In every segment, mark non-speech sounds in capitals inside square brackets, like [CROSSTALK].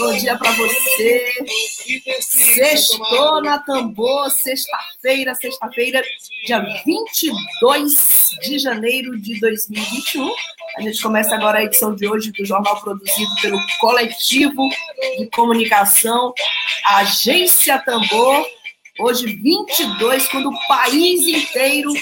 Bom dia para você. Sextou na Tambor, sexta-feira, sexta-feira, dia 22 de janeiro de 2021. A gente começa agora a edição de hoje do jornal produzido pelo Coletivo de Comunicação Agência Tambor. Hoje, 22, quando o país inteiro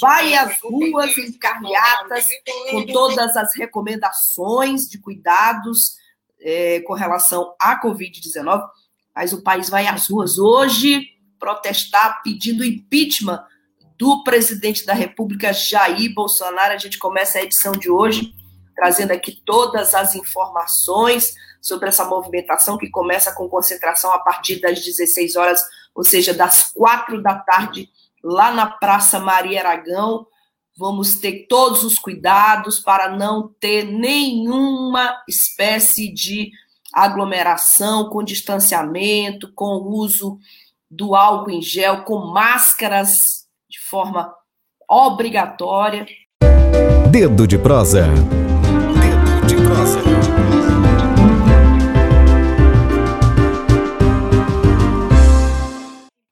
vai às ruas em carreatas com todas as recomendações de cuidados é, com relação à Covid-19, mas o país vai às ruas hoje protestar pedindo impeachment do presidente da República, Jair Bolsonaro. A gente começa a edição de hoje trazendo aqui todas as informações sobre essa movimentação que começa com concentração a partir das 16 horas, ou seja, das quatro da tarde, lá na Praça Maria Aragão. Vamos ter todos os cuidados para não ter nenhuma espécie de aglomeração, com distanciamento, com o uso do álcool em gel, com máscaras de forma obrigatória. Dedo de prosa. Dedo de prosa.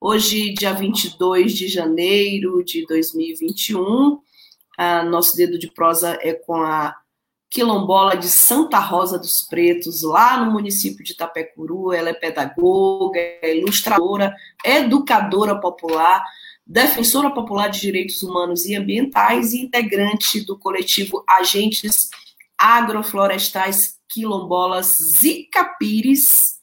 Hoje, dia 22 de janeiro de 2021, a nosso dedo de prosa é com a quilombola de Santa Rosa dos Pretos, lá no município de Itapecuru. Ela é pedagoga, é ilustradora, educadora popular, defensora popular de direitos humanos e ambientais e integrante do coletivo Agentes Agroflorestais Quilombolas Zica Pires.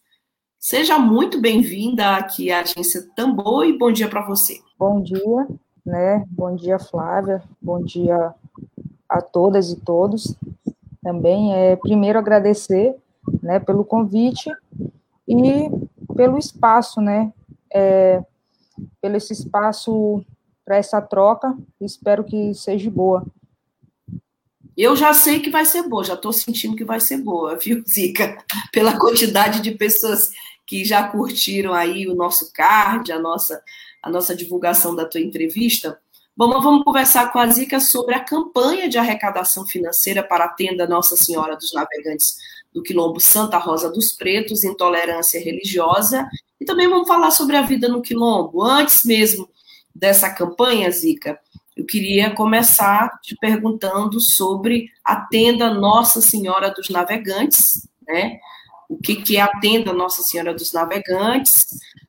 Seja muito bem-vinda aqui à agência Tambor e bom dia para você. Bom dia, né? Bom dia, Flávia. Bom dia a todas e todos. Também é primeiro agradecer, né, pelo convite e pelo espaço, né? É, pelo esse espaço para essa troca. Espero que seja boa. Eu já sei que vai ser boa, já estou sentindo que vai ser boa, viu, Zica? Pela quantidade de pessoas que já curtiram aí o nosso card, a nossa, a nossa divulgação da tua entrevista. Bom, vamos conversar com a Zica sobre a campanha de arrecadação financeira para a tenda Nossa Senhora dos Navegantes do Quilombo Santa Rosa dos Pretos, intolerância religiosa, e também vamos falar sobre a vida no Quilombo. Antes mesmo dessa campanha, Zica, eu queria começar te perguntando sobre a tenda Nossa Senhora dos Navegantes, né? o que, que é a tenda Nossa Senhora dos Navegantes,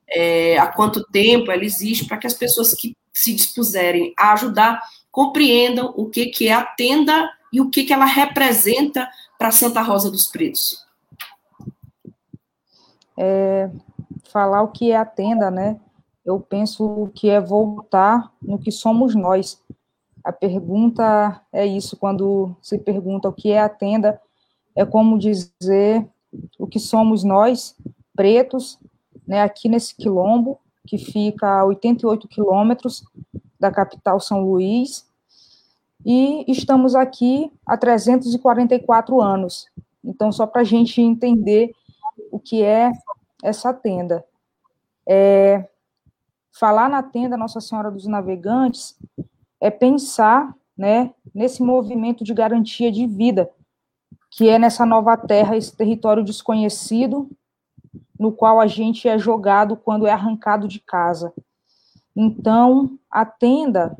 é, há quanto tempo ela existe, para que as pessoas que se dispuserem a ajudar compreendam o que, que é a tenda e o que, que ela representa para Santa Rosa dos Pretos. É, falar o que é a tenda, né? Eu penso que é voltar no que somos nós. A pergunta é isso, quando se pergunta o que é a tenda, é como dizer o que somos nós, pretos, né, aqui nesse quilombo, que fica a 88 quilômetros da capital São Luís, e estamos aqui há 344 anos. Então, só para a gente entender o que é essa tenda. É, falar na tenda Nossa Senhora dos Navegantes é pensar né, nesse movimento de garantia de vida que é nessa nova terra, esse território desconhecido, no qual a gente é jogado quando é arrancado de casa. Então, a tenda,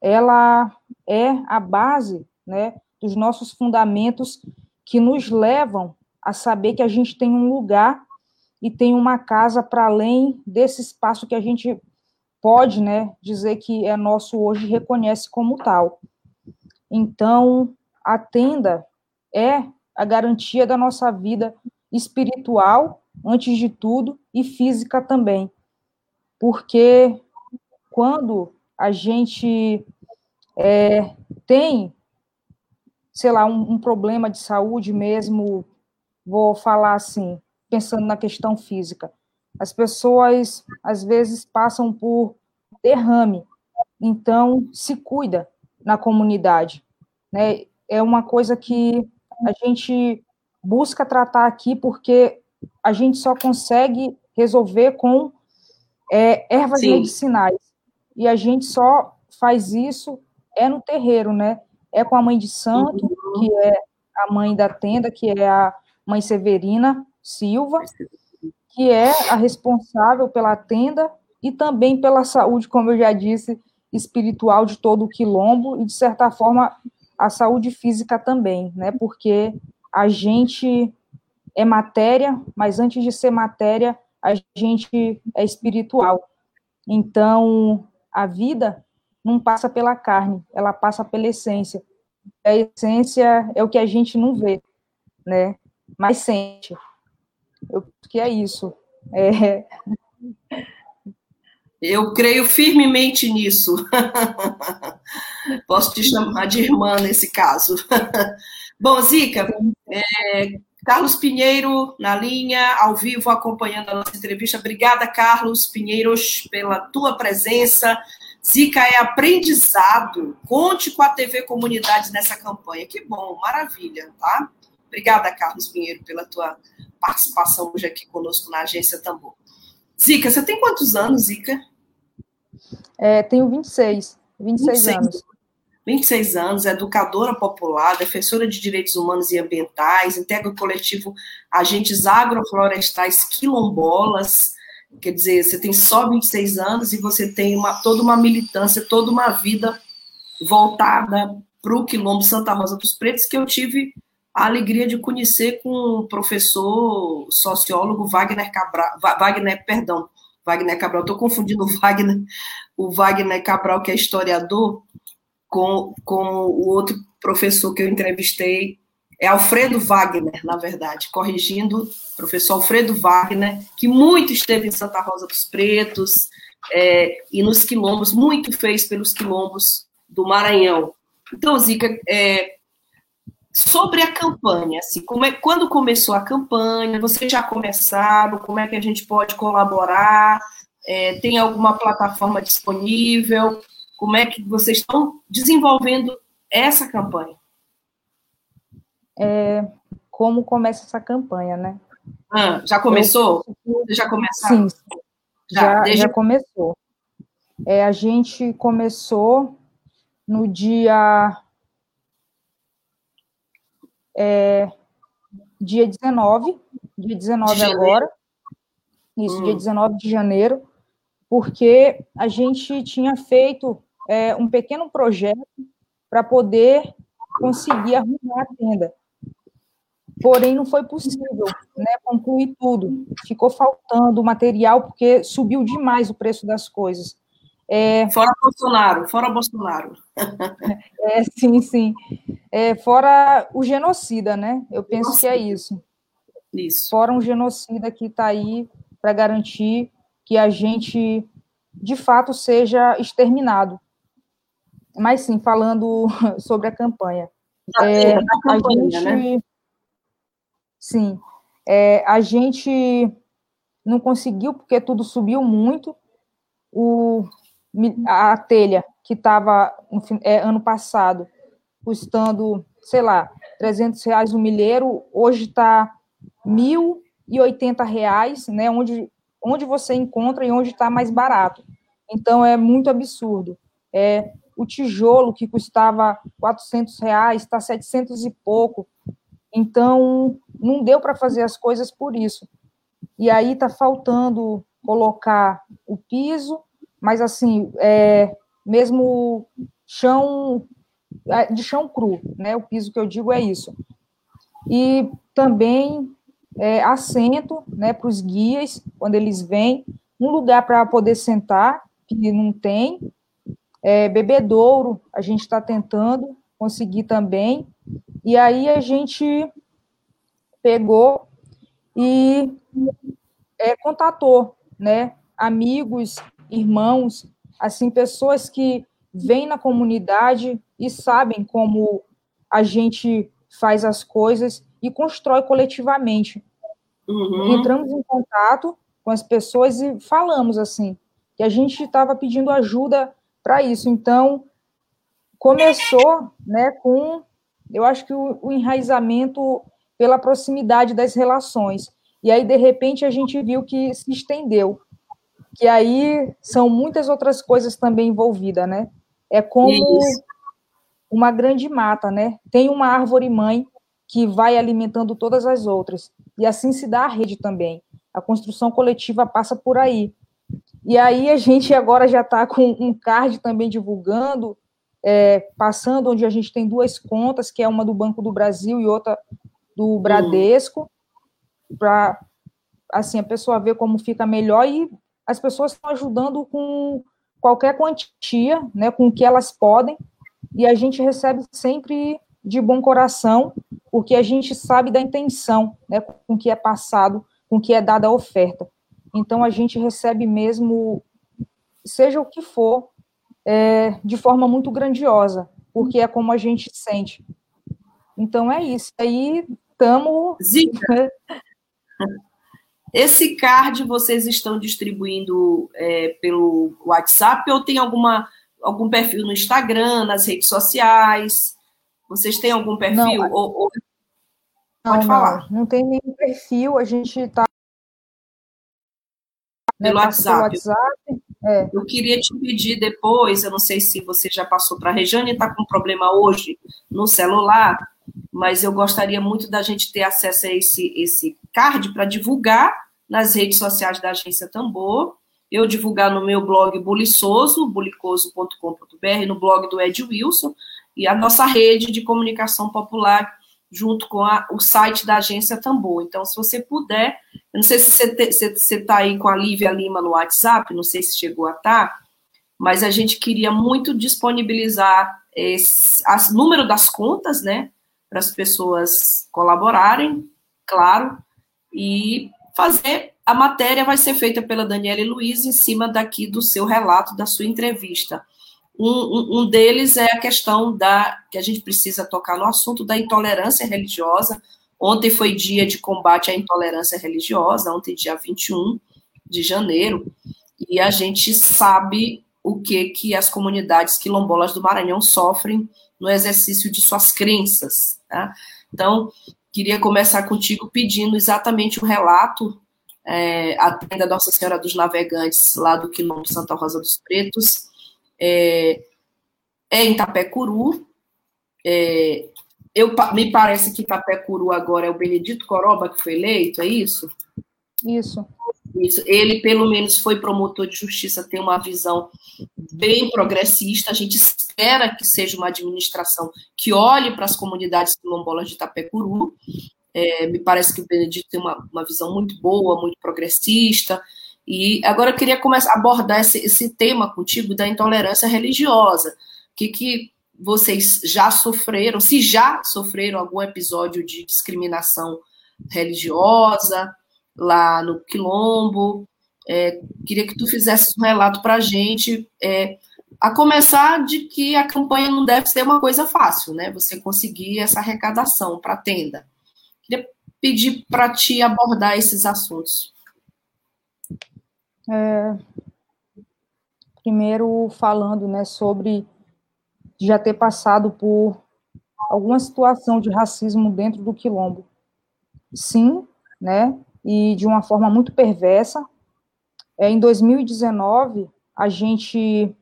ela é a base, né, dos nossos fundamentos que nos levam a saber que a gente tem um lugar e tem uma casa para além desse espaço que a gente pode, né, dizer que é nosso hoje reconhece como tal. Então, a tenda, é a garantia da nossa vida espiritual, antes de tudo, e física também. Porque quando a gente é, tem, sei lá, um, um problema de saúde mesmo vou falar assim, pensando na questão física. As pessoas, às vezes, passam por derrame, então se cuida na comunidade. Né? É uma coisa que a gente busca tratar aqui porque a gente só consegue resolver com é, ervas Sim. medicinais. E a gente só faz isso é no terreiro, né? É com a mãe de santo, uhum. que é a mãe da tenda, que é a mãe Severina Silva, que é a responsável pela tenda e também pela saúde, como eu já disse, espiritual de todo o quilombo e, de certa forma, a saúde física também, né? Porque a gente é matéria, mas antes de ser matéria, a gente é espiritual. Então, a vida não passa pela carne, ela passa pela essência. A essência é o que a gente não vê, né? Mas sente. Eu que é isso. É... Eu creio firmemente nisso. [LAUGHS] Posso te chamar de irmã nesse caso. [LAUGHS] Bom, Zica, é, Carlos Pinheiro na linha, ao vivo, acompanhando a nossa entrevista. Obrigada, Carlos Pinheiros, pela tua presença. Zica é aprendizado. Conte com a TV Comunidades nessa campanha. Que bom, maravilha, tá? Obrigada, Carlos Pinheiro, pela tua participação hoje aqui conosco na Agência Tambor. Zica, você tem quantos anos, Zica? É, tenho 26, 26, 26 anos. 26 anos, educadora popular, defensora de direitos humanos e ambientais, integra o coletivo Agentes Agroflorestais Quilombolas. Quer dizer, você tem só 26 anos e você tem uma, toda uma militância, toda uma vida voltada para o Quilombo Santa Rosa dos Pretos, que eu tive a alegria de conhecer com o professor sociólogo Wagner Cabral, Wagner, perdão, Wagner Cabral, estou confundindo o Wagner, o Wagner Cabral, que é historiador, com, com o outro professor que eu entrevistei, é Alfredo Wagner, na verdade, corrigindo, professor Alfredo Wagner, que muito esteve em Santa Rosa dos Pretos é, e nos quilombos, muito fez pelos quilombos do Maranhão. Então, Zica, é, sobre a campanha, assim, como é, quando começou a campanha, vocês já começaram, como é que a gente pode colaborar, é, tem alguma plataforma disponível, como é que vocês estão desenvolvendo essa campanha? É, como começa essa campanha, né? Ah, já começou? Eu, já começou? Sim, já, já, desde... já começou. É, a gente começou no dia é, dia 19, dia 19 agora, isso, hum. dia 19 de janeiro, porque a gente tinha feito é, um pequeno projeto para poder conseguir arrumar a tenda. Porém, não foi possível né, concluir tudo. Ficou faltando material, porque subiu demais o preço das coisas. É, fora Bolsonaro, fora Bolsonaro. [LAUGHS] É, sim, sim. É, fora o genocida, né? Eu penso Nossa. que é isso. Isso. Fora um genocida que está aí para garantir que a gente, de fato, seja exterminado. Mas sim, falando [LAUGHS] sobre a campanha. Ah, é, a, campanha, a gente, né? Sim, é, a gente não conseguiu porque tudo subiu muito. O, a telha que estava é, ano passado custando, sei lá, 300 reais o milheiro, hoje está 1.080 reais, né, onde, onde você encontra e onde está mais barato. Então, é muito absurdo. É, o tijolo que custava 400 reais está 700 e pouco. Então, não deu para fazer as coisas por isso. E aí está faltando colocar o piso, mas assim, é, mesmo chão é, de chão cru, né? O piso que eu digo é isso. E também é, assento, né, para os guias quando eles vêm, um lugar para poder sentar que não tem, é, bebedouro, a gente está tentando conseguir também. E aí a gente pegou e é, contatou, né, amigos, irmãos, assim, pessoas que vêm na comunidade e sabem como a gente faz as coisas e constrói coletivamente. Uhum. Entramos em contato com as pessoas e falamos assim, que a gente estava pedindo ajuda para isso. Então, começou né, com, eu acho que o, o enraizamento pela proximidade das relações. E aí, de repente, a gente viu que se estendeu. Que aí são muitas outras coisas também envolvidas, né? É como Isso. uma grande mata, né? Tem uma árvore mãe que vai alimentando todas as outras. E assim se dá a rede também. A construção coletiva passa por aí. E aí a gente agora já está com um card também divulgando, é, passando onde a gente tem duas contas, que é uma do Banco do Brasil e outra do Bradesco, para assim a pessoa ver como fica melhor e as pessoas estão ajudando com qualquer quantia, né, com o que elas podem, e a gente recebe sempre de bom coração, porque a gente sabe da intenção, né, com que é passado, com que é dada a oferta. Então a gente recebe mesmo, seja o que for, é, de forma muito grandiosa, porque é como a gente sente. Então é isso. Aí estamos. Zica. [LAUGHS] Esse card vocês estão distribuindo é, pelo WhatsApp ou tem alguma, algum perfil no Instagram, nas redes sociais? Vocês têm algum perfil? Não, ou, ou... Pode não, falar. Não, não tem nenhum perfil, a gente está. Pelo né, WhatsApp. WhatsApp. É. Eu queria te pedir depois, eu não sei se você já passou para a Rejane, está com problema hoje no celular, mas eu gostaria muito da gente ter acesso a esse, esse card para divulgar nas redes sociais da Agência Tambor, eu divulgar no meu blog buliçoso, bulicoso.com.br, no blog do Ed Wilson, e a nossa rede de comunicação popular junto com a, o site da Agência Tambor. Então, se você puder, eu não sei se você está aí com a Lívia Lima no WhatsApp, não sei se chegou a estar, tá, mas a gente queria muito disponibilizar as, número das contas, né, para as pessoas colaborarem, claro, e fazer. A matéria vai ser feita pela Daniela Luiz em cima daqui do seu relato, da sua entrevista. Um, um, um, deles é a questão da que a gente precisa tocar no assunto da intolerância religiosa. Ontem foi dia de combate à intolerância religiosa, ontem, dia 21 de janeiro, e a gente sabe o que, que as comunidades quilombolas do Maranhão sofrem no exercício de suas crenças. Tá? Então, queria começar contigo pedindo exatamente o relato é, a tenda Nossa Senhora dos Navegantes, lá do quilombo Santa Rosa dos Pretos, é, é em Tapecuru. É, eu, me parece que Tapecuru agora é o Benedito Coroba que foi eleito, é isso? Isso. Isso. Ele, pelo menos, foi promotor de justiça, tem uma visão bem progressista. A gente espera que seja uma administração que olhe para as comunidades quilombolas de Itapecuru. É, me parece que o Benedito tem uma, uma visão muito boa, muito progressista. E agora eu queria começar a abordar esse, esse tema contigo da intolerância religiosa. O que, que vocês já sofreram, se já sofreram algum episódio de discriminação religiosa lá no Quilombo. É, queria que tu fizesse um relato para a gente, é, a começar de que a campanha não deve ser uma coisa fácil, né? Você conseguir essa arrecadação para a tenda. Queria pedir para ti abordar esses assuntos. É, primeiro falando, né, sobre já ter passado por alguma situação de racismo dentro do quilombo. Sim, né, e de uma forma muito perversa. É, em 2019, a gente,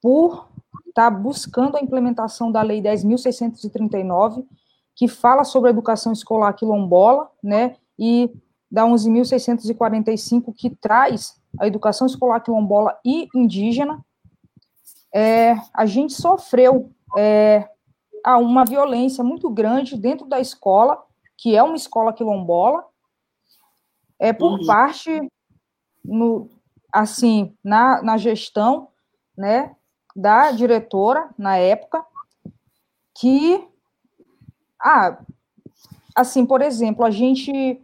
por estar tá buscando a implementação da Lei 10.639, que fala sobre a educação escolar quilombola, né, e da 11.645, que traz a educação escolar quilombola e indígena, é, a gente sofreu é, uma violência muito grande dentro da escola, que é uma escola quilombola, é por uhum. parte, no, assim, na, na gestão, né, da diretora, na época, que, ah, assim, por exemplo, a gente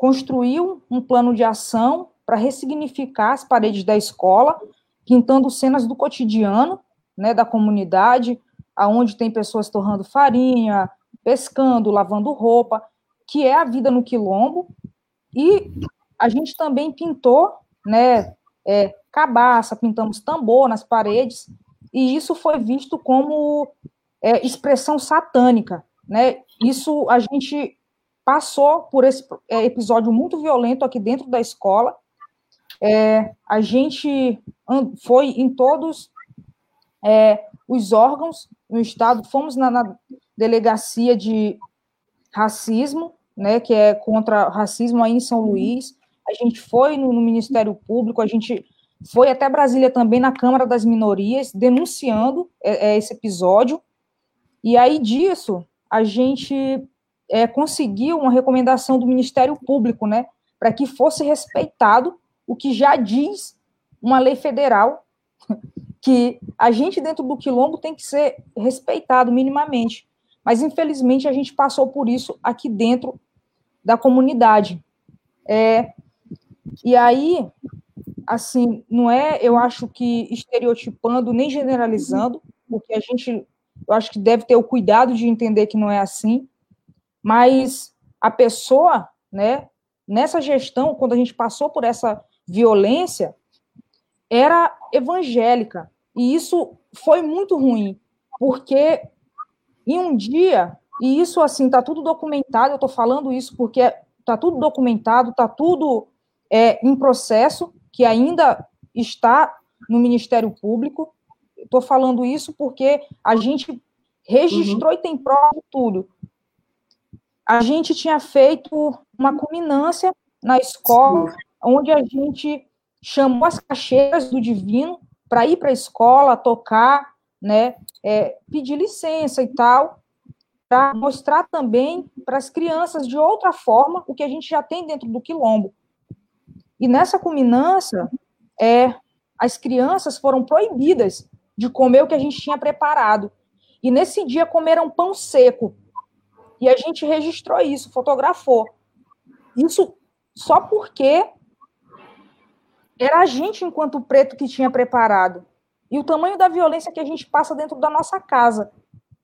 construiu um plano de ação para ressignificar as paredes da escola, pintando cenas do cotidiano, né, da comunidade, aonde tem pessoas torrando farinha, pescando, lavando roupa, que é a vida no quilombo, e a gente também pintou, né, é, cabaça, pintamos tambor nas paredes, e isso foi visto como é, expressão satânica, né? Isso a gente passou por esse é, episódio muito violento aqui dentro da escola. É, a gente foi em todos é, os órgãos no estado, fomos na, na, delegacia de racismo, né, que é contra racismo aí em São Luís. A gente foi no, no Ministério Público, a gente foi até Brasília também na Câmara das Minorias, denunciando é, é, esse episódio. E aí disso, a gente é, conseguiu uma recomendação do Ministério Público, né, para que fosse respeitado o que já diz uma lei federal, [LAUGHS] que a gente dentro do quilombo tem que ser respeitado minimamente. Mas, infelizmente, a gente passou por isso aqui dentro da comunidade. É, e aí, assim, não é, eu acho que estereotipando nem generalizando, porque a gente, eu acho que deve ter o cuidado de entender que não é assim, mas a pessoa, né, nessa gestão, quando a gente passou por essa violência, era evangélica, e isso foi muito ruim, porque em um dia, e isso assim, está tudo documentado, eu estou falando isso porque está tudo documentado, está tudo é, em processo, que ainda está no Ministério Público. Estou falando isso porque a gente registrou uhum. e tem prova de tudo. A gente tinha feito uma culminância na escola, onde a gente chamou as caixeiras do Divino para ir para a escola, tocar, né, é, pedir licença e tal, para mostrar também para as crianças de outra forma o que a gente já tem dentro do quilombo. E nessa culminância, é, as crianças foram proibidas de comer o que a gente tinha preparado. E nesse dia comeram pão seco. E a gente registrou isso, fotografou. Isso só porque era a gente, enquanto preto, que tinha preparado. E o tamanho da violência que a gente passa dentro da nossa casa.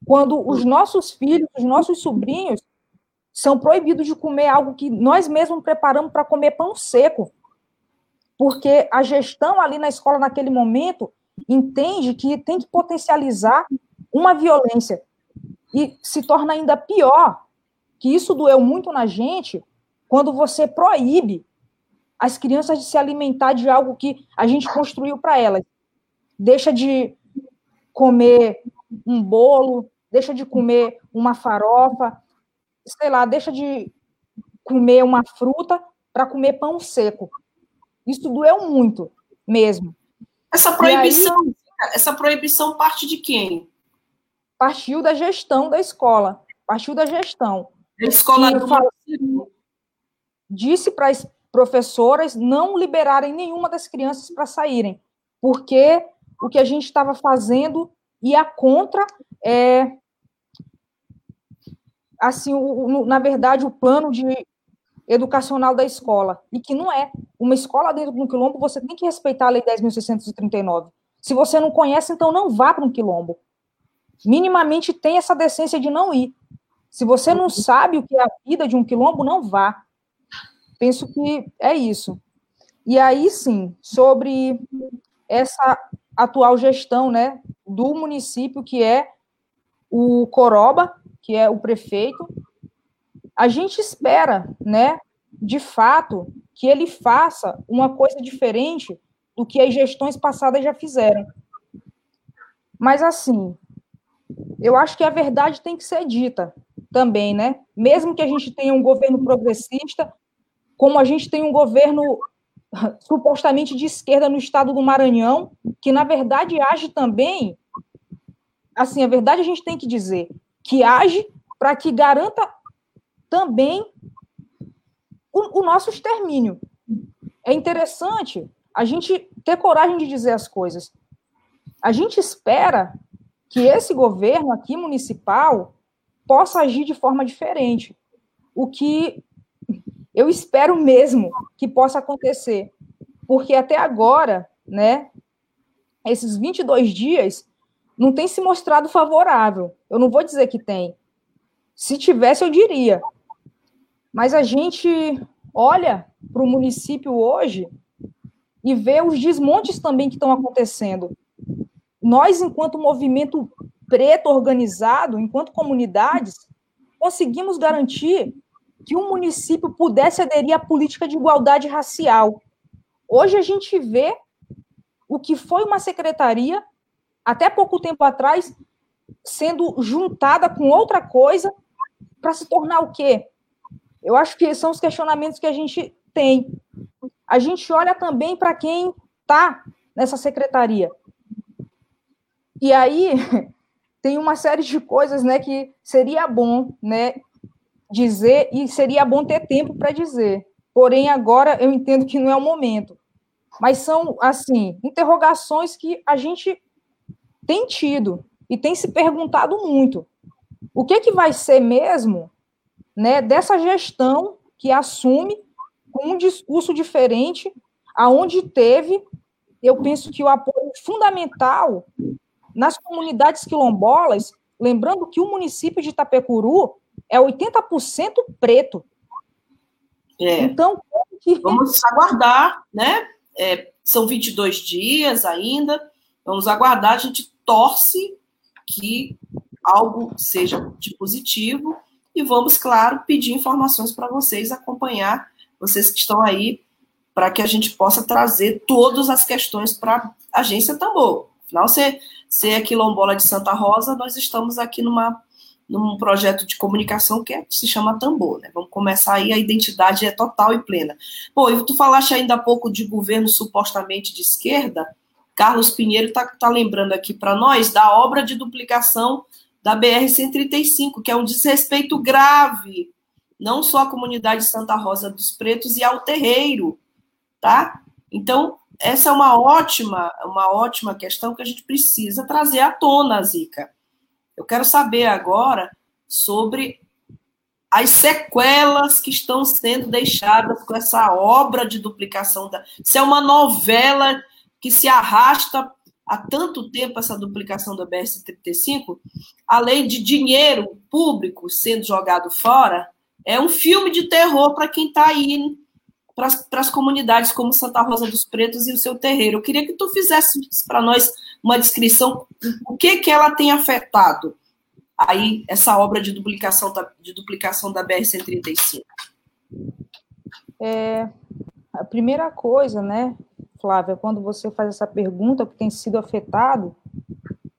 Quando os nossos filhos, os nossos sobrinhos, são proibidos de comer algo que nós mesmos preparamos para comer pão seco. Porque a gestão ali na escola, naquele momento, entende que tem que potencializar uma violência. E se torna ainda pior, que isso doeu muito na gente, quando você proíbe as crianças de se alimentar de algo que a gente construiu para elas. Deixa de comer um bolo, deixa de comer uma farofa, sei lá, deixa de comer uma fruta para comer pão seco. Isso doeu muito, mesmo. Essa proibição, aí, essa proibição parte de quem? Partiu da gestão da escola. Partiu da gestão. A escola do disse para as professoras não liberarem nenhuma das crianças para saírem, porque o que a gente estava fazendo ia contra é, assim, o, o, na verdade, o plano de educacional da escola, e que não é. Uma escola dentro de um quilombo, você tem que respeitar a Lei 10.639. Se você não conhece, então não vá para um quilombo. Minimamente tem essa decência de não ir. Se você não sabe o que é a vida de um quilombo, não vá. Penso que é isso. E aí, sim, sobre essa atual gestão né, do município, que é o Coroba, que é o prefeito, a gente espera, né, de fato, que ele faça uma coisa diferente do que as gestões passadas já fizeram. Mas, assim, eu acho que a verdade tem que ser dita também, né? Mesmo que a gente tenha um governo progressista, como a gente tem um governo [LAUGHS] supostamente de esquerda no estado do Maranhão, que na verdade age também, assim, a verdade a gente tem que dizer, que age para que garanta também o, o nosso extermínio. É interessante a gente ter coragem de dizer as coisas. A gente espera que esse governo aqui municipal possa agir de forma diferente. O que eu espero mesmo que possa acontecer, porque até agora, né, esses 22 dias não tem se mostrado favorável. Eu não vou dizer que tem, Se tivesse, eu diria. Mas a gente olha para o município hoje e vê os desmontes também que estão acontecendo. Nós, enquanto movimento preto organizado, enquanto comunidades, conseguimos garantir que um município pudesse aderir à política de igualdade racial. Hoje a gente vê o que foi uma secretaria, até pouco tempo atrás, sendo juntada com outra coisa para se tornar o quê? Eu acho que são os questionamentos que a gente tem. A gente olha também para quem está nessa secretaria. E aí [LAUGHS] tem uma série de coisas, né, que seria bom, né, dizer e seria bom ter tempo para dizer. Porém, agora eu entendo que não é o momento. Mas são, assim, interrogações que a gente tem tido e tem se perguntado muito. O que, que vai ser mesmo né, dessa gestão que assume com um discurso diferente, aonde teve, eu penso que o apoio fundamental nas comunidades quilombolas, lembrando que o município de Itapecuru é 80% preto. É. Então, vamos aguardar, né? É, são 22 dias ainda, vamos aguardar, a gente torce que algo seja de positivo e vamos, claro, pedir informações para vocês, acompanhar vocês que estão aí, para que a gente possa trazer todas as questões para a agência Tambor. Afinal, você, é quilombola de Santa Rosa, nós estamos aqui numa num projeto de comunicação que, é, se chama Tambor, né? Vamos começar aí, a identidade é total e plena. Bom, e tu falaste ainda há pouco de governo supostamente de esquerda, Carlos Pinheiro está tá lembrando aqui para nós da obra de duplicação da BR-135, que é um desrespeito grave, não só à comunidade de Santa Rosa dos Pretos e ao terreiro, tá? Então, essa é uma ótima, uma ótima questão que a gente precisa trazer à tona, Zica. Eu quero saber agora sobre as sequelas que estão sendo deixadas com essa obra de duplicação da. Se é uma novela que se arrasta há tanto tempo essa duplicação da BR-35, além de dinheiro público sendo jogado fora, é um filme de terror para quem está aí para as comunidades como Santa Rosa dos Pretos e o seu terreiro. Eu queria que tu fizesse para nós uma descrição o que que ela tem afetado aí essa obra de duplicação da, de duplicação da BR 135. É, a primeira coisa, né, Flávia, quando você faz essa pergunta que tem sido afetado,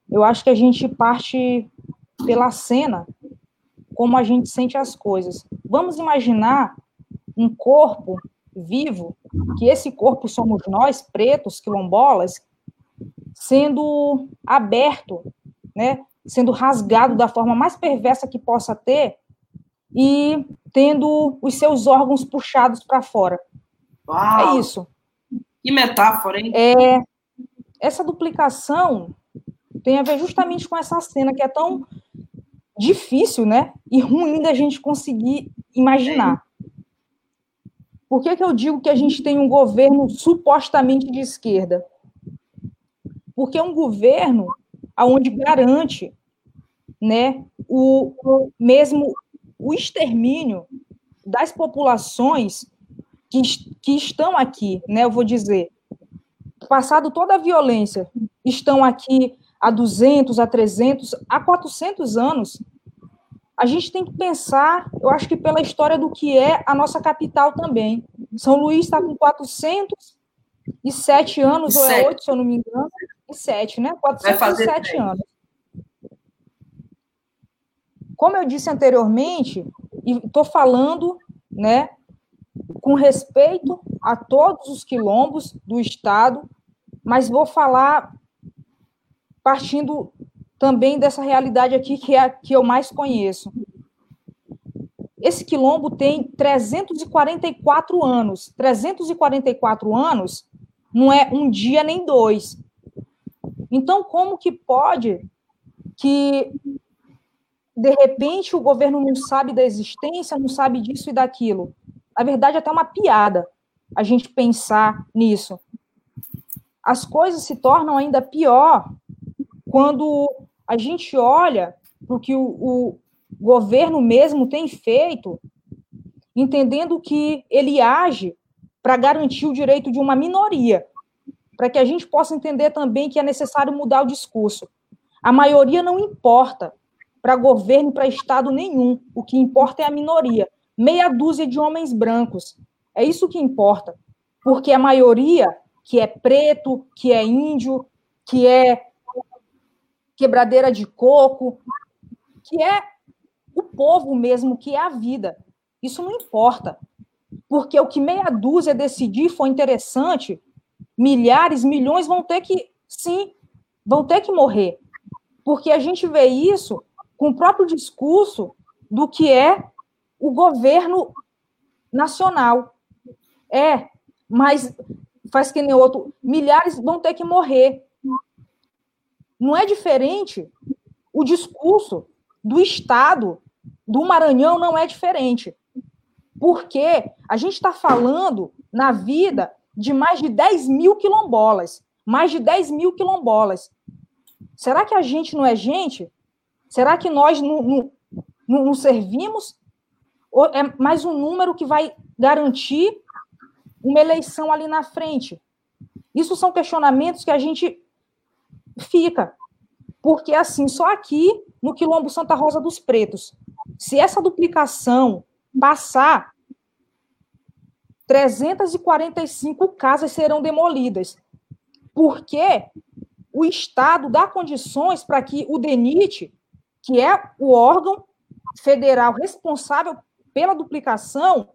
eu acho que a gente parte pela cena, como a gente sente as coisas. Vamos imaginar um corpo vivo, que esse corpo somos nós, pretos, quilombolas, sendo aberto, né, sendo rasgado da forma mais perversa que possa ter e tendo os seus órgãos puxados para fora. Uau. É isso. Que metáfora, hein? É, essa duplicação tem a ver justamente com essa cena que é tão difícil, né? E ruim da gente conseguir imaginar. Por que, que eu digo que a gente tem um governo supostamente de esquerda? Porque é um governo onde garante né, o, o mesmo o extermínio das populações que, que estão aqui, né, eu vou dizer, passado toda a violência, estão aqui há 200, há 300, há 400 anos, a gente tem que pensar, eu acho que pela história do que é a nossa capital também. São Luís está com 407 anos, ou é 8, se eu não me engano, e 7, né? 407 anos. Como eu disse anteriormente, e estou falando, né, com respeito a todos os quilombos do Estado, mas vou falar partindo também dessa realidade aqui que é a que eu mais conheço. Esse quilombo tem 344 anos. 344 anos não é um dia nem dois. Então, como que pode que, de repente, o governo não sabe da existência, não sabe disso e daquilo? Na verdade, é até uma piada a gente pensar nisso. As coisas se tornam ainda pior quando a gente olha para o que o, o, governo mesmo tem feito, entendendo que ele age para garantir o direito de uma minoria, para que a gente possa entender também que é necessário mudar o discurso. A maioria não importa para governo, para Estado nenhum. O que importa é a minoria. Meia dúzia de homens brancos. É isso que importa. Porque a maioria, que é preto, que é índio, que é quebradeira de coco, que é o povo mesmo, que é a vida. Isso não importa. Porque o que meia dúzia decidir foi interessante, milhares, milhões vão ter que, sim, vão ter que morrer. Porque a gente vê isso com o próprio discurso do que é o governo nacional. É, mas faz que nem outro, milhares vão ter que morrer. Não é diferente o discurso do Estado do Maranhão não é diferente. Porque a gente está falando na vida de mais de 10 mil quilombolas. Mais de 10 mil quilombolas. Será que a gente não é gente? Será que nós não, não, não, servimos? Ou é mais um número que vai garantir uma eleição ali na frente? Isso são questionamentos que a gente fica. Porque, assim, só aqui no Quilombo Santa Rosa dos Pretos, se essa duplicação passar, 345 casas serão demolidas. Porque o Estado dá condições para que o DENIT que é o órgão federal responsável pela duplicação,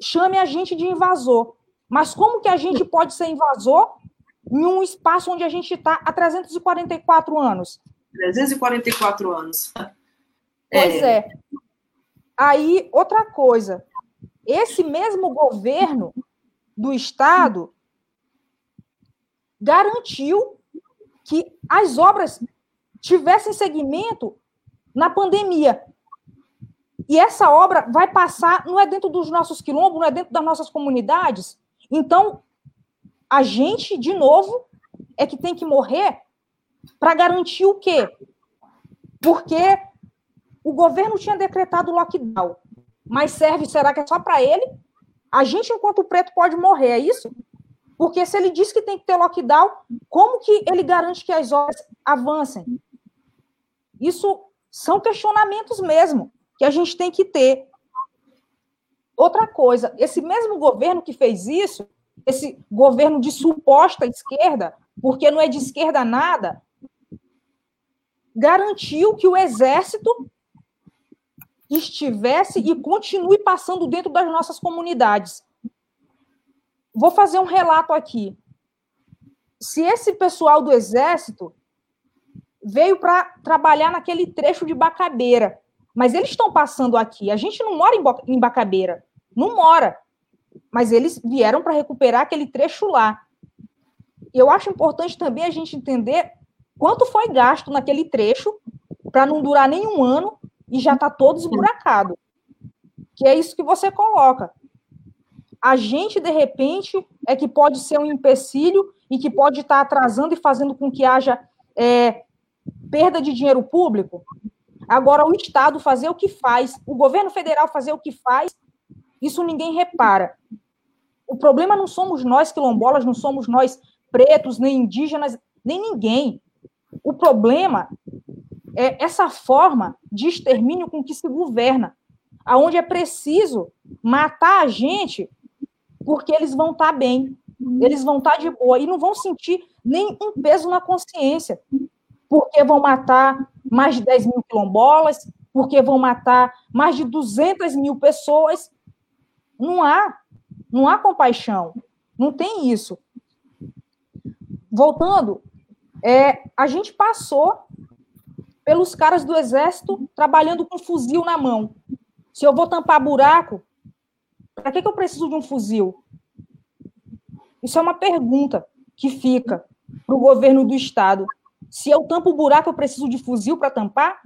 chame a gente de invasor. Mas como que a gente pode ser invasor em um espaço onde a gente está há 344 anos? 344 anos. Pois é. é. Aí, outra coisa. Esse mesmo governo do Estado garantiu que as obras tivessem segmento na pandemia. E essa obra vai passar, não é dentro dos nossos quilombos, não é dentro das nossas comunidades. Então, a gente, de novo, é que tem que morrer para garantir o quê? Porque o governo tinha decretado lockdown, mas serve, será que é só para ele? A gente, enquanto preto, pode morrer, é isso? Porque se ele diz que tem que ter lockdown, como que ele garante que as obras avancem? Isso são questionamentos mesmo que a gente tem que ter. Outra coisa, esse mesmo governo que fez isso, esse governo de suposta esquerda, porque não é de esquerda nada, garantiu que o exército estivesse e continue passando dentro das nossas comunidades. Vou fazer um relato aqui. Se esse pessoal do exército veio para trabalhar naquele trecho de Bacabeira. Mas eles estão passando aqui. A gente não mora em Bacabeira. Não mora. Mas eles vieram para recuperar aquele trecho lá. Eu acho importante também a gente entender quanto foi gasto naquele trecho para não durar nem um ano e já está todo esburacado. Que é isso que você coloca. A gente, de repente, é que pode ser um empecilho e que pode estar tá atrasando e fazendo com que haja é, perda de dinheiro público. Agora, o Estado fazer o que faz, o governo federal fazer o que faz, isso ninguém repara. O problema não somos nós quilombolas, não somos nós pretos, nem indígenas, nem ninguém. O problema é essa forma de extermínio com que se governa, aonde é preciso matar a gente porque eles vão estar tá bem, eles vão estar tá de boa e não vão sentir nem um peso na consciência porque vão matar mais de 10 mil quilombolas, porque vão matar mais de 200 mil pessoas. Não há, não há compaixão, não tem isso. Voltando, é, a gente passou pelos caras do exército trabalhando com fuzil na mão. Se eu vou tampar buraco, para que, que eu preciso de um fuzil? Isso é uma pergunta que fica para o governo do estado. Se eu tampo o buraco, eu preciso de fuzil para tampar?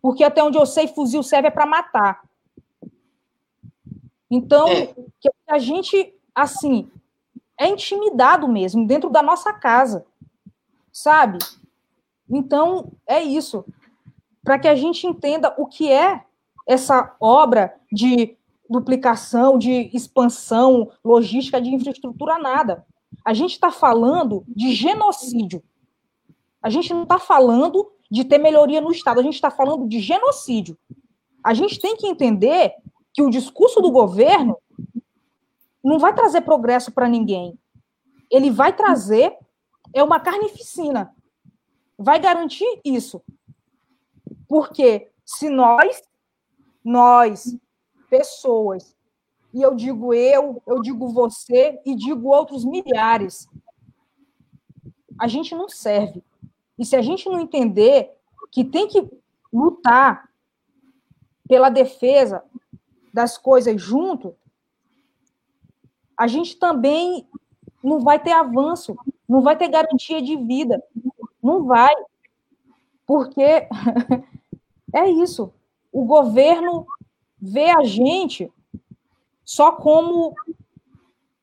Porque até onde eu sei, fuzil serve para matar. Então, é. a gente, assim, é intimidado mesmo, dentro da nossa casa, sabe? Então, é isso. para que a gente entenda o que é essa obra de duplicação, de expansão logística de infraestrutura, nada. A gente está falando de genocídio. A gente não está falando de ter melhoria no Estado, a gente está falando de genocídio. A gente tem que entender que o discurso do governo não vai trazer progresso para ninguém. Ele vai trazer é uma carnificina. Vai garantir isso. Porque se nós, nós, pessoas, e eu digo eu, eu digo você e digo outros milhares, a gente não serve. E se a gente não entender que tem que lutar pela defesa das coisas junto, a gente também não vai ter avanço, não vai ter garantia de vida. Não vai. Porque [LAUGHS] é isso. O governo vê a gente só como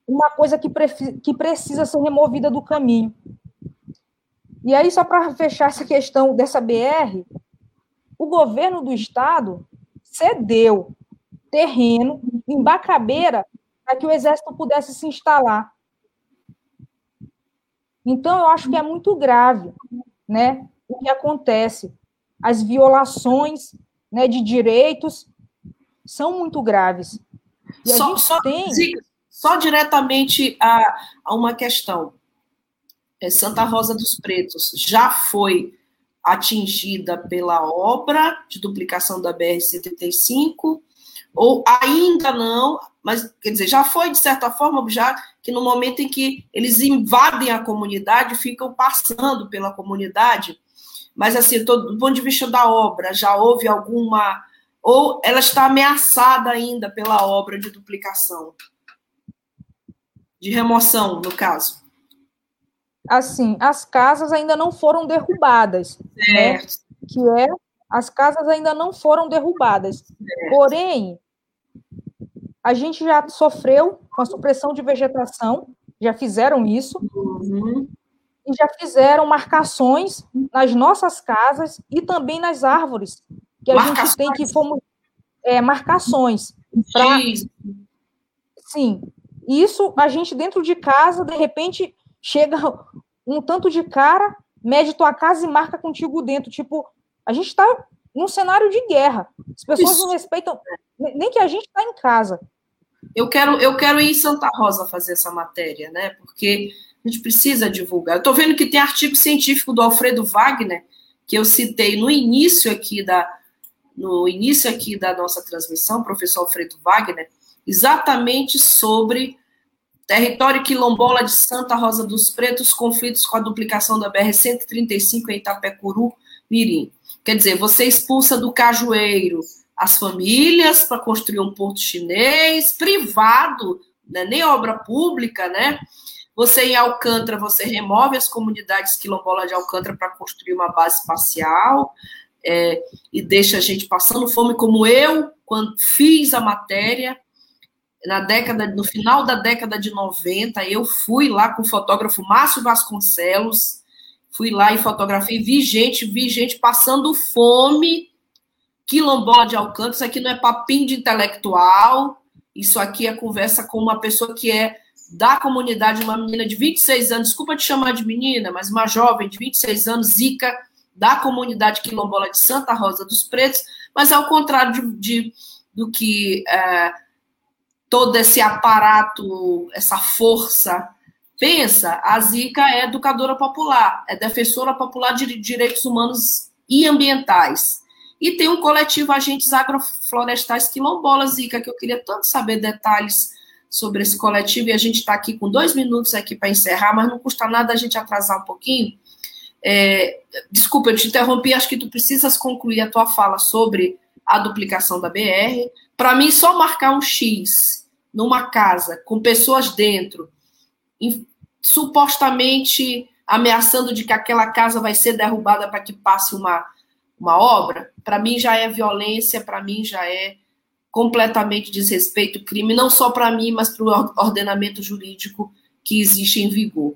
uma coisa que, que precisa ser removida do caminho. E aí, só para fechar essa questão dessa BR, o governo do estado cedeu terreno em Bacabeira para que o exército pudesse se instalar. Então, eu acho que é muito grave né, o que acontece. As violações né, de direitos são muito graves. E só, só, tem... só diretamente a, a uma questão. É, Santa Rosa dos Pretos já foi atingida pela obra de duplicação da BR-135, ou ainda não, mas quer dizer, já foi de certa forma, já que no momento em que eles invadem a comunidade, ficam passando pela comunidade, mas assim, todo, do ponto de vista da obra, já houve alguma ou ela está ameaçada ainda pela obra de duplicação? De remoção, no caso. Assim, as casas ainda não foram derrubadas. Né? Certo. Né? Que é, as casas ainda não foram derrubadas. Porém, a gente já sofreu com a supressão de vegetação, já fizeram isso, uhum. e já fizeram marcações nas nossas casas e também nas árvores, que a marcações. gente tem que fomos é, marcações. Pra... Sim, isso a gente dentro de casa, de repente, chega um tanto de cara, mede tua casa e marca contigo dentro. Tipo, a gente está num cenário de guerra. As pessoas isso. não respeitam, nem que a gente está em casa. Eu quero, eu quero ir em Santa Rosa fazer essa matéria, né? Porque a gente precisa divulgar. Eu estou vendo que tem artigo científico do Alfredo Wagner, que eu citei no início aqui da, no início aqui da nossa transmissão, professor Alfredo Wagner, exatamente sobre território quilombola de Santa Rosa dos Pretos, conflitos com a duplicação da BR-135 em Itapecuru, Mirim. Quer dizer, você expulsa do cajueiro as famílias para construir um porto chinês, privado, né, nem obra pública, né? Você em Alcântara, você remove as comunidades quilombolas de Alcântara para construir uma base espacial é, e deixa a gente passando fome, como eu, quando fiz a matéria, na década, no final da década de 90, eu fui lá com o fotógrafo Márcio Vasconcelos, fui lá e fotografei, vi gente, vi gente passando fome, quilombola de Alcântara, isso aqui não é papinho de intelectual, isso aqui é conversa com uma pessoa que é da comunidade, uma menina de 26 anos, desculpa te chamar de menina, mas uma jovem de 26 anos, Zica, da comunidade quilombola de Santa Rosa dos Pretos, mas ao contrário de, de do que é, todo esse aparato, essa força pensa, a Zica é educadora popular, é defensora popular de direitos humanos e ambientais. E tem um coletivo Agentes Agroflorestais Quilombolas, Zica, que eu queria tanto saber detalhes sobre esse coletivo, e a gente está aqui com dois minutos aqui para encerrar, mas não custa nada a gente atrasar um pouquinho. É, desculpa, eu te interrompi, acho que tu precisas concluir a tua fala sobre a duplicação da BR. Para mim, só marcar um X numa casa com pessoas dentro, supostamente ameaçando de que aquela casa vai ser derrubada para que passe uma, uma obra, para mim já é violência, para mim já é completamente desrespeito, crime, não só para mim, mas para o ordenamento jurídico que existe em vigor.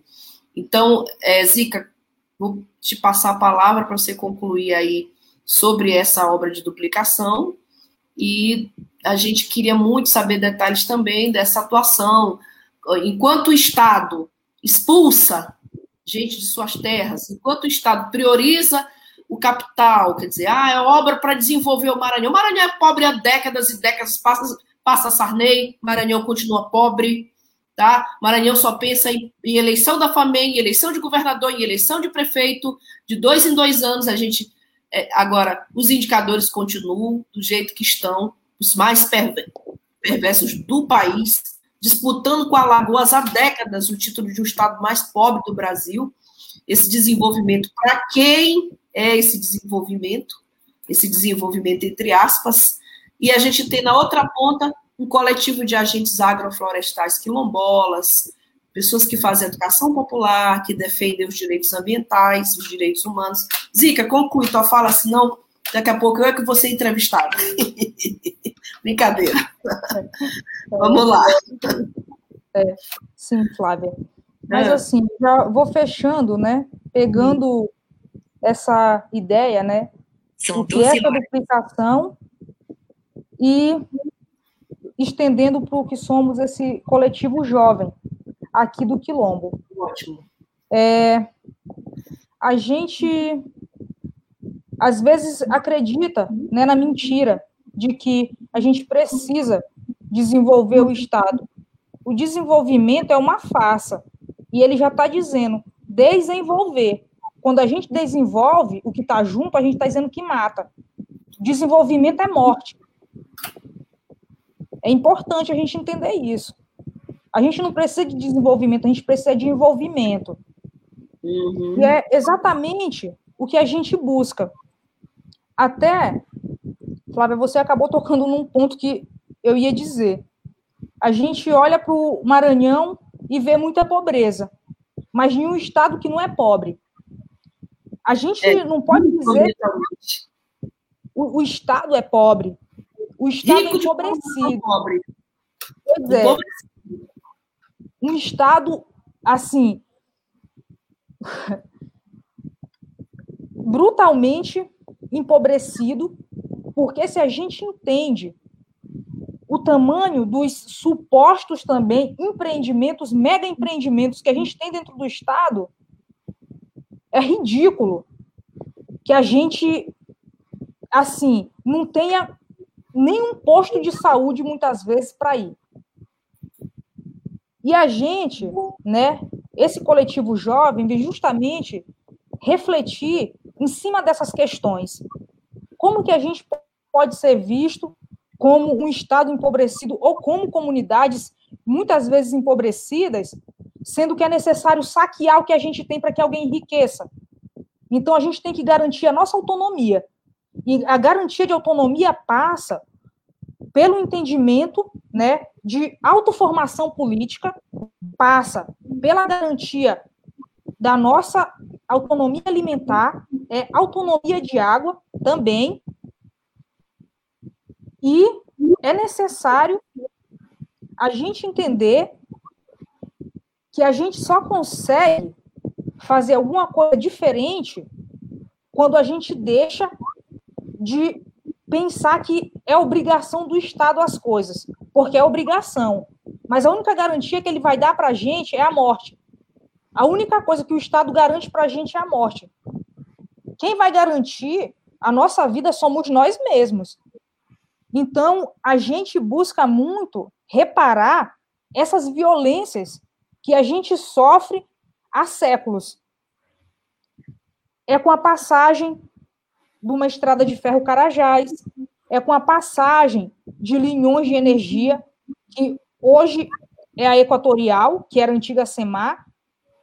Então, é, Zica, Vou te passar a palavra para você concluir aí sobre essa obra de duplicação e a gente queria muito saber detalhes também dessa atuação. Enquanto o Estado expulsa gente de suas terras, enquanto o Estado prioriza o capital, quer dizer, ah, é obra para desenvolver o Maranhão. O Maranhão é pobre há décadas e décadas, passa, passa Sarney, Maranhão continua pobre, tá? Maranhão só pensa em, em eleição da FAMEM, em eleição de governador, em eleição de prefeito, de dois em dois anos a gente... É, agora, os indicadores continuam do jeito que estão, os mais perversos do país, disputando com Alagoas há décadas o título de um estado mais pobre do Brasil. Esse desenvolvimento, para quem é esse desenvolvimento? Esse desenvolvimento entre aspas. E a gente tem na outra ponta um coletivo de agentes agroflorestais quilombolas, pessoas que fazem educação popular, que defendem os direitos ambientais, os direitos humanos. Zica, conclui tua fala, senão daqui a pouco eu é que vou ser entrevistada. [LAUGHS] Brincadeira. Vamos lá. É, sim, Flávia. Mas é. assim, já vou fechando, né? Pegando essa ideia, né? São o que é essa duplicação e estendendo para o que somos esse coletivo jovem aqui do Quilombo. Ótimo. É, a gente às vezes acredita né, na mentira de que a gente precisa desenvolver o Estado. O desenvolvimento é uma farsa. E ele já está dizendo desenvolver. Quando a gente desenvolve o que está junto, a gente está dizendo que mata. Desenvolvimento é morte. É importante a gente entender isso. A gente não precisa de desenvolvimento, a gente precisa de envolvimento. Uhum. E é exatamente o que a gente busca. Até Flávia, você acabou tocando num ponto que eu ia dizer. A gente olha para o Maranhão e vê muita pobreza, mas em um estado que não é pobre. A gente é, não pode dizer que o, o, estado é pobre. O estado Rico é empobrecido. Pobre. Pois é. Um estado assim [LAUGHS] brutalmente empobrecido porque se a gente entende o tamanho dos supostos também empreendimentos, mega empreendimentos que a gente tem dentro do Estado, é ridículo que a gente, assim, não tenha nenhum posto de saúde muitas vezes para ir. E a gente, né, esse coletivo jovem, vem justamente refletir em cima dessas questões. Como que a gente pode ser visto como um Estado empobrecido ou como comunidades muitas vezes empobrecidas, sendo que é necessário saquear o que a gente tem para que alguém enriqueça. Então, a gente tem que garantir a nossa autonomia. E a garantia de autonomia passa pelo entendimento né, de autoformação política, passa pela garantia da nossa autonomia alimentar, é, autonomia de água também, e é necessário a gente entender que a gente só consegue fazer alguma coisa diferente quando a gente deixa de pensar que é obrigação do Estado as coisas, porque é obrigação. Mas a única garantia que ele vai dar para a gente é a morte. A única coisa que o Estado garante para a gente é a morte. Quem vai garantir a nossa vida somos nós mesmos. Então, a gente busca muito reparar essas violências que a gente sofre há séculos. É com a passagem de uma estrada de ferro Carajás, é com a passagem de linhões de energia, que hoje é a Equatorial, que era a antiga SEMAR,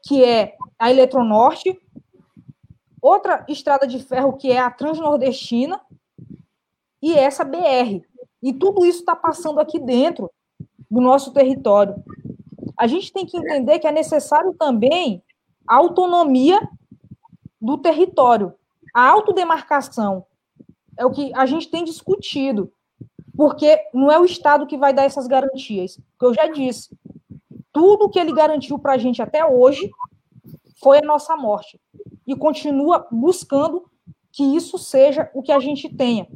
que é a Eletronorte, outra estrada de ferro que é a Transnordestina, e essa BR. E tudo isso está passando aqui dentro do nosso território. A gente tem que entender que é necessário também a autonomia do território. A autodemarcação é o que a gente tem discutido, porque não é o Estado que vai dar essas garantias. Que eu já disse, tudo que ele garantiu para a gente até hoje foi a nossa morte. E continua buscando que isso seja o que a gente tenha.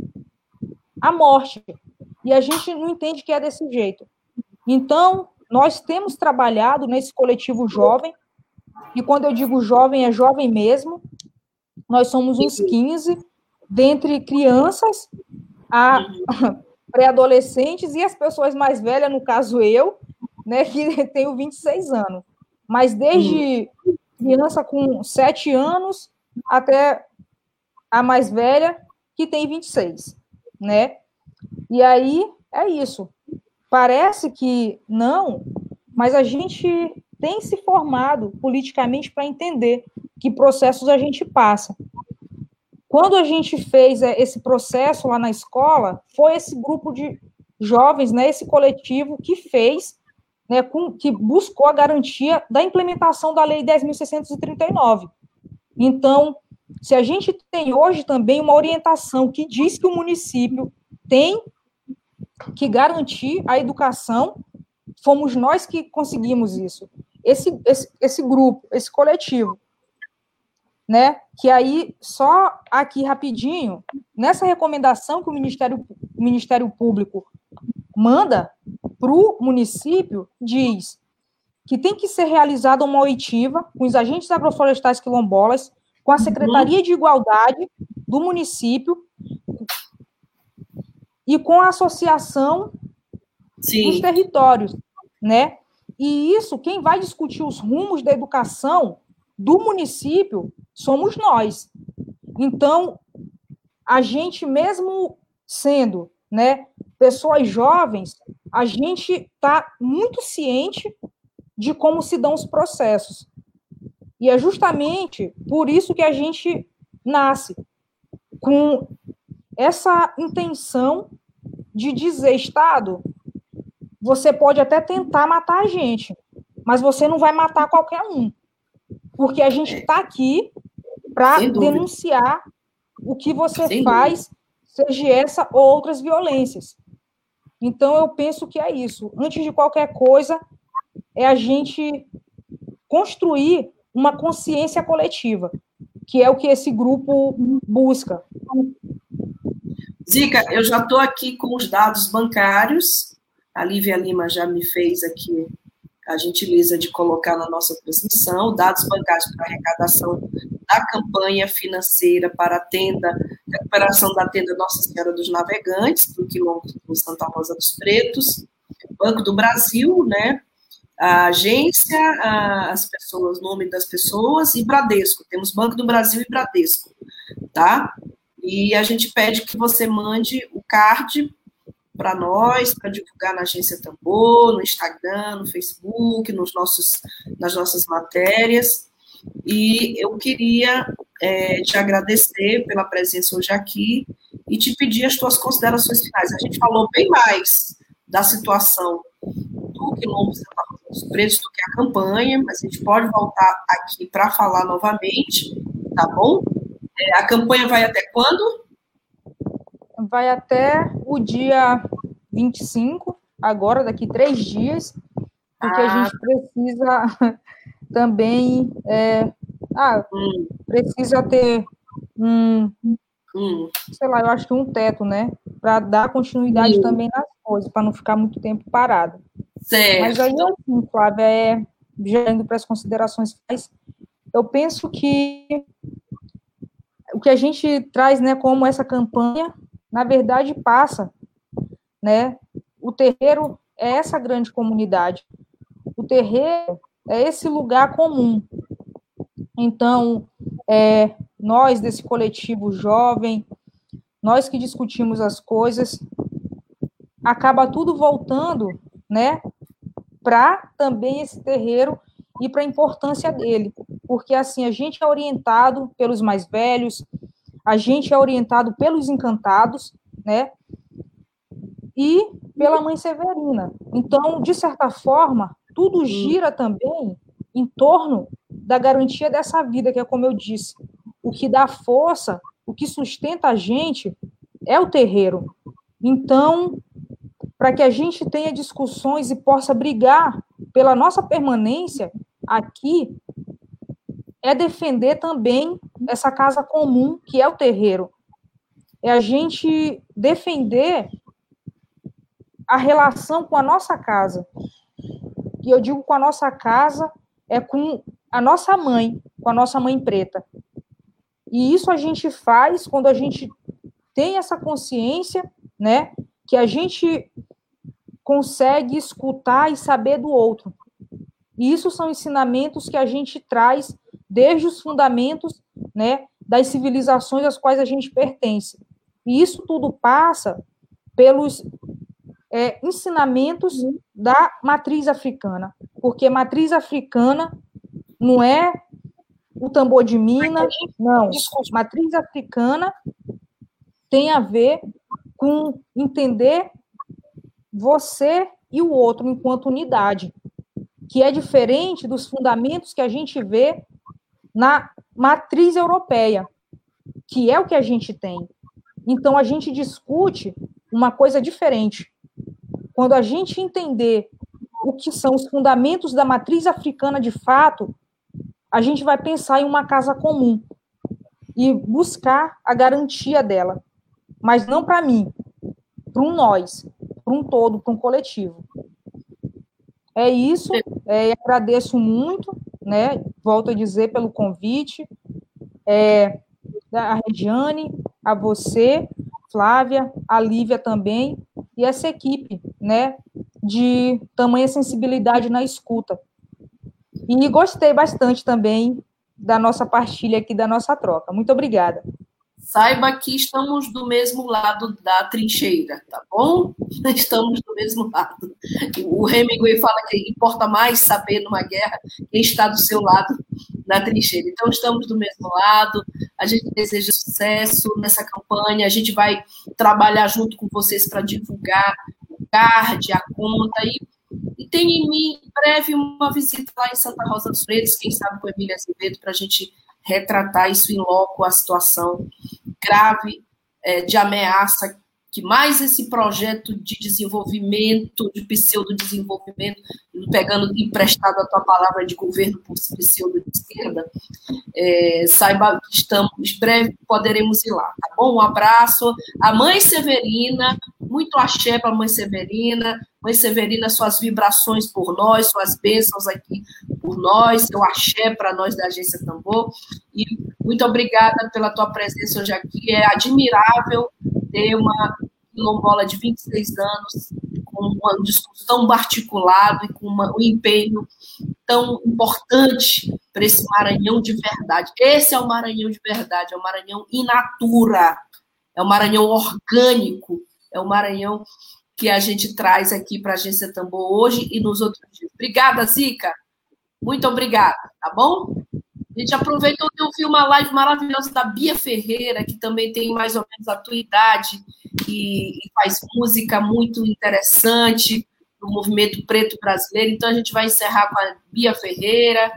A morte. E a gente não entende que é desse jeito. Então, nós temos trabalhado nesse coletivo jovem, e quando eu digo jovem, é jovem mesmo. Nós somos uns 15, dentre crianças a [LAUGHS] pré-adolescentes e as pessoas mais velhas, no caso eu, né, que [LAUGHS] tenho 26 anos. Mas desde criança com 7 anos até a mais velha, que tem 26, né? E aí é isso. Parece que não, mas a gente tem se formado politicamente para entender que processos a gente passa. Quando a gente fez é, esse processo lá na escola, foi esse grupo de jovens, né, esse coletivo que fez, né, com, que buscou a garantia da implementação da Lei 10.639. Então, se a gente tem hoje também uma orientação que diz que o município tem que garantir a educação, fomos nós que conseguimos isso. Esse, esse, esse grupo, esse coletivo, né? Que aí, só aqui rapidinho, nessa recomendação que o Ministério, o Ministério Público manda para o município, diz que tem que ser realizada uma oitiva com os agentes agroflorestais quilombolas, com a Secretaria de Igualdade do município e com a Associação Sim. dos Territórios, né? E isso, quem vai discutir os rumos da educação do município somos nós. Então, a gente mesmo sendo, né, pessoas jovens, a gente está muito ciente de como se dão os processos. E é justamente por isso que a gente nasce com essa intenção de dizer, Estado, você pode até tentar matar a gente, mas você não vai matar qualquer um. Porque a gente está aqui para denunciar o que você Sem faz, dúvida. seja essa ou outras violências. Então, eu penso que é isso. Antes de qualquer coisa, é a gente construir uma consciência coletiva, que é o que esse grupo busca. Zica, eu já estou aqui com os dados bancários. A Lívia Lima já me fez aqui a gentileza de colocar na nossa transmissão dados bancários para arrecadação da campanha financeira para a tenda, recuperação da tenda Nossa Senhora dos Navegantes, do quilômetro Santa Rosa dos Pretos, Banco do Brasil, né, a agência, a, as pessoas, nome das pessoas e Bradesco. Temos Banco do Brasil e Bradesco, tá? E a gente pede que você mande o card para nós, para divulgar na agência Tambor, no Instagram, no Facebook, nos nossos, nas nossas matérias. E eu queria é, te agradecer pela presença hoje aqui e te pedir as tuas considerações finais. A gente falou bem mais da situação do Quilombo Santa Rosa dos Pretos do que a campanha, mas a gente pode voltar aqui para falar novamente, tá bom? É, a campanha vai até quando? Vai até o dia 25, agora, daqui três dias, porque ah. a gente precisa também. É, ah, hum. precisa ter um. Hum. Sei lá, eu acho que um teto, né? Para dar continuidade também nas coisas, para não ficar muito tempo parado. Certo. Mas aí, assim, Flávia, é, já indo para as considerações finais, eu penso que o que a gente traz, né, como essa campanha, na verdade, passa, né, o terreiro é essa grande comunidade, o terreiro é esse lugar comum. Então, é, nós desse coletivo jovem, nós que discutimos as coisas, acaba tudo voltando, né, para também esse terreiro e para a importância dele, porque assim a gente é orientado pelos mais velhos, a gente é orientado pelos encantados, né? E pela mãe Severina. Então, de certa forma, tudo gira também em torno da garantia dessa vida, que é como eu disse, o que dá força, o que sustenta a gente é o terreiro. Então, para que a gente tenha discussões e possa brigar pela nossa permanência aqui, é defender também essa casa comum que é o terreiro. É a gente defender a relação com a nossa casa. E eu digo com a nossa casa é com a nossa mãe, com a nossa mãe preta. E isso a gente faz quando a gente tem essa consciência, né, que a gente consegue escutar e saber do outro. E isso são ensinamentos que a gente traz desde os fundamentos, né, das civilizações às quais a gente pertence. E isso tudo passa pelos é, ensinamentos da matriz africana, porque matriz africana não é o tambor de mina, não. Matriz africana tem a ver com entender você e o outro enquanto unidade, que é diferente dos fundamentos que a gente vê na matriz europeia, que é o que a gente tem. Então a gente discute uma coisa diferente. Quando a gente entender o que são os fundamentos da matriz africana de fato, a gente vai pensar em uma casa comum e buscar a garantia dela, mas não para mim, para um nós, para um todo, para um coletivo. É isso, é, agradeço muito, né? Volto a dizer pelo convite, é, a Regiane, a você, Flávia, a Lívia também, e essa equipe, né, de tamanha sensibilidade na escuta. E gostei bastante também da nossa partilha aqui, da nossa troca. Muito obrigada. Saiba que estamos do mesmo lado da trincheira, tá bom? [LAUGHS] Estamos do mesmo lado. O Hemingway fala que importa mais saber numa guerra quem está do seu lado na trincheira. Então, estamos do mesmo lado. A gente deseja sucesso nessa campanha. A gente vai trabalhar junto com vocês para divulgar o card, a conta e e tem em mim, em breve, uma visita lá em Santa Rosa dos Freitas, quem sabe com Emília Azevedo, para a gente retratar isso em loco, a situação grave é, de ameaça que mais esse projeto de desenvolvimento, de pseudo-desenvolvimento, pegando emprestado a tua palavra de governo por pseudo de esquerda, é, saiba que estamos, breve poderemos ir lá, tá bom? Um abraço. A mãe Severina, muito axé para a mãe Severina. Mãe Severina, suas vibrações por nós, suas bênçãos aqui por nós, seu axé para nós da Agência Tambor. E muito obrigada pela tua presença hoje aqui. É admirável ter uma quilombola de 26 anos, com um discurso tão articulado e com uma, um empenho tão importante para esse Maranhão de verdade. Esse é o Maranhão de verdade, é o Maranhão in natura, é o Maranhão orgânico, é o Maranhão que a gente traz aqui para a Agência Tambor hoje e nos outros dias. Obrigada, Zica. Muito obrigada, tá bom? A gente aproveitou de ouvir uma live maravilhosa da Bia Ferreira, que também tem mais ou menos a tua idade e, e faz música muito interessante do movimento preto brasileiro. Então a gente vai encerrar com a Bia Ferreira.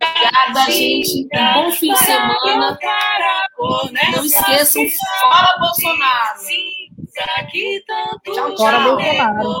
Obrigada, gente. Um bom fim de semana. Não esqueçam, fora Bolsonaro. Tchau, tchau. Fora Bolsonaro.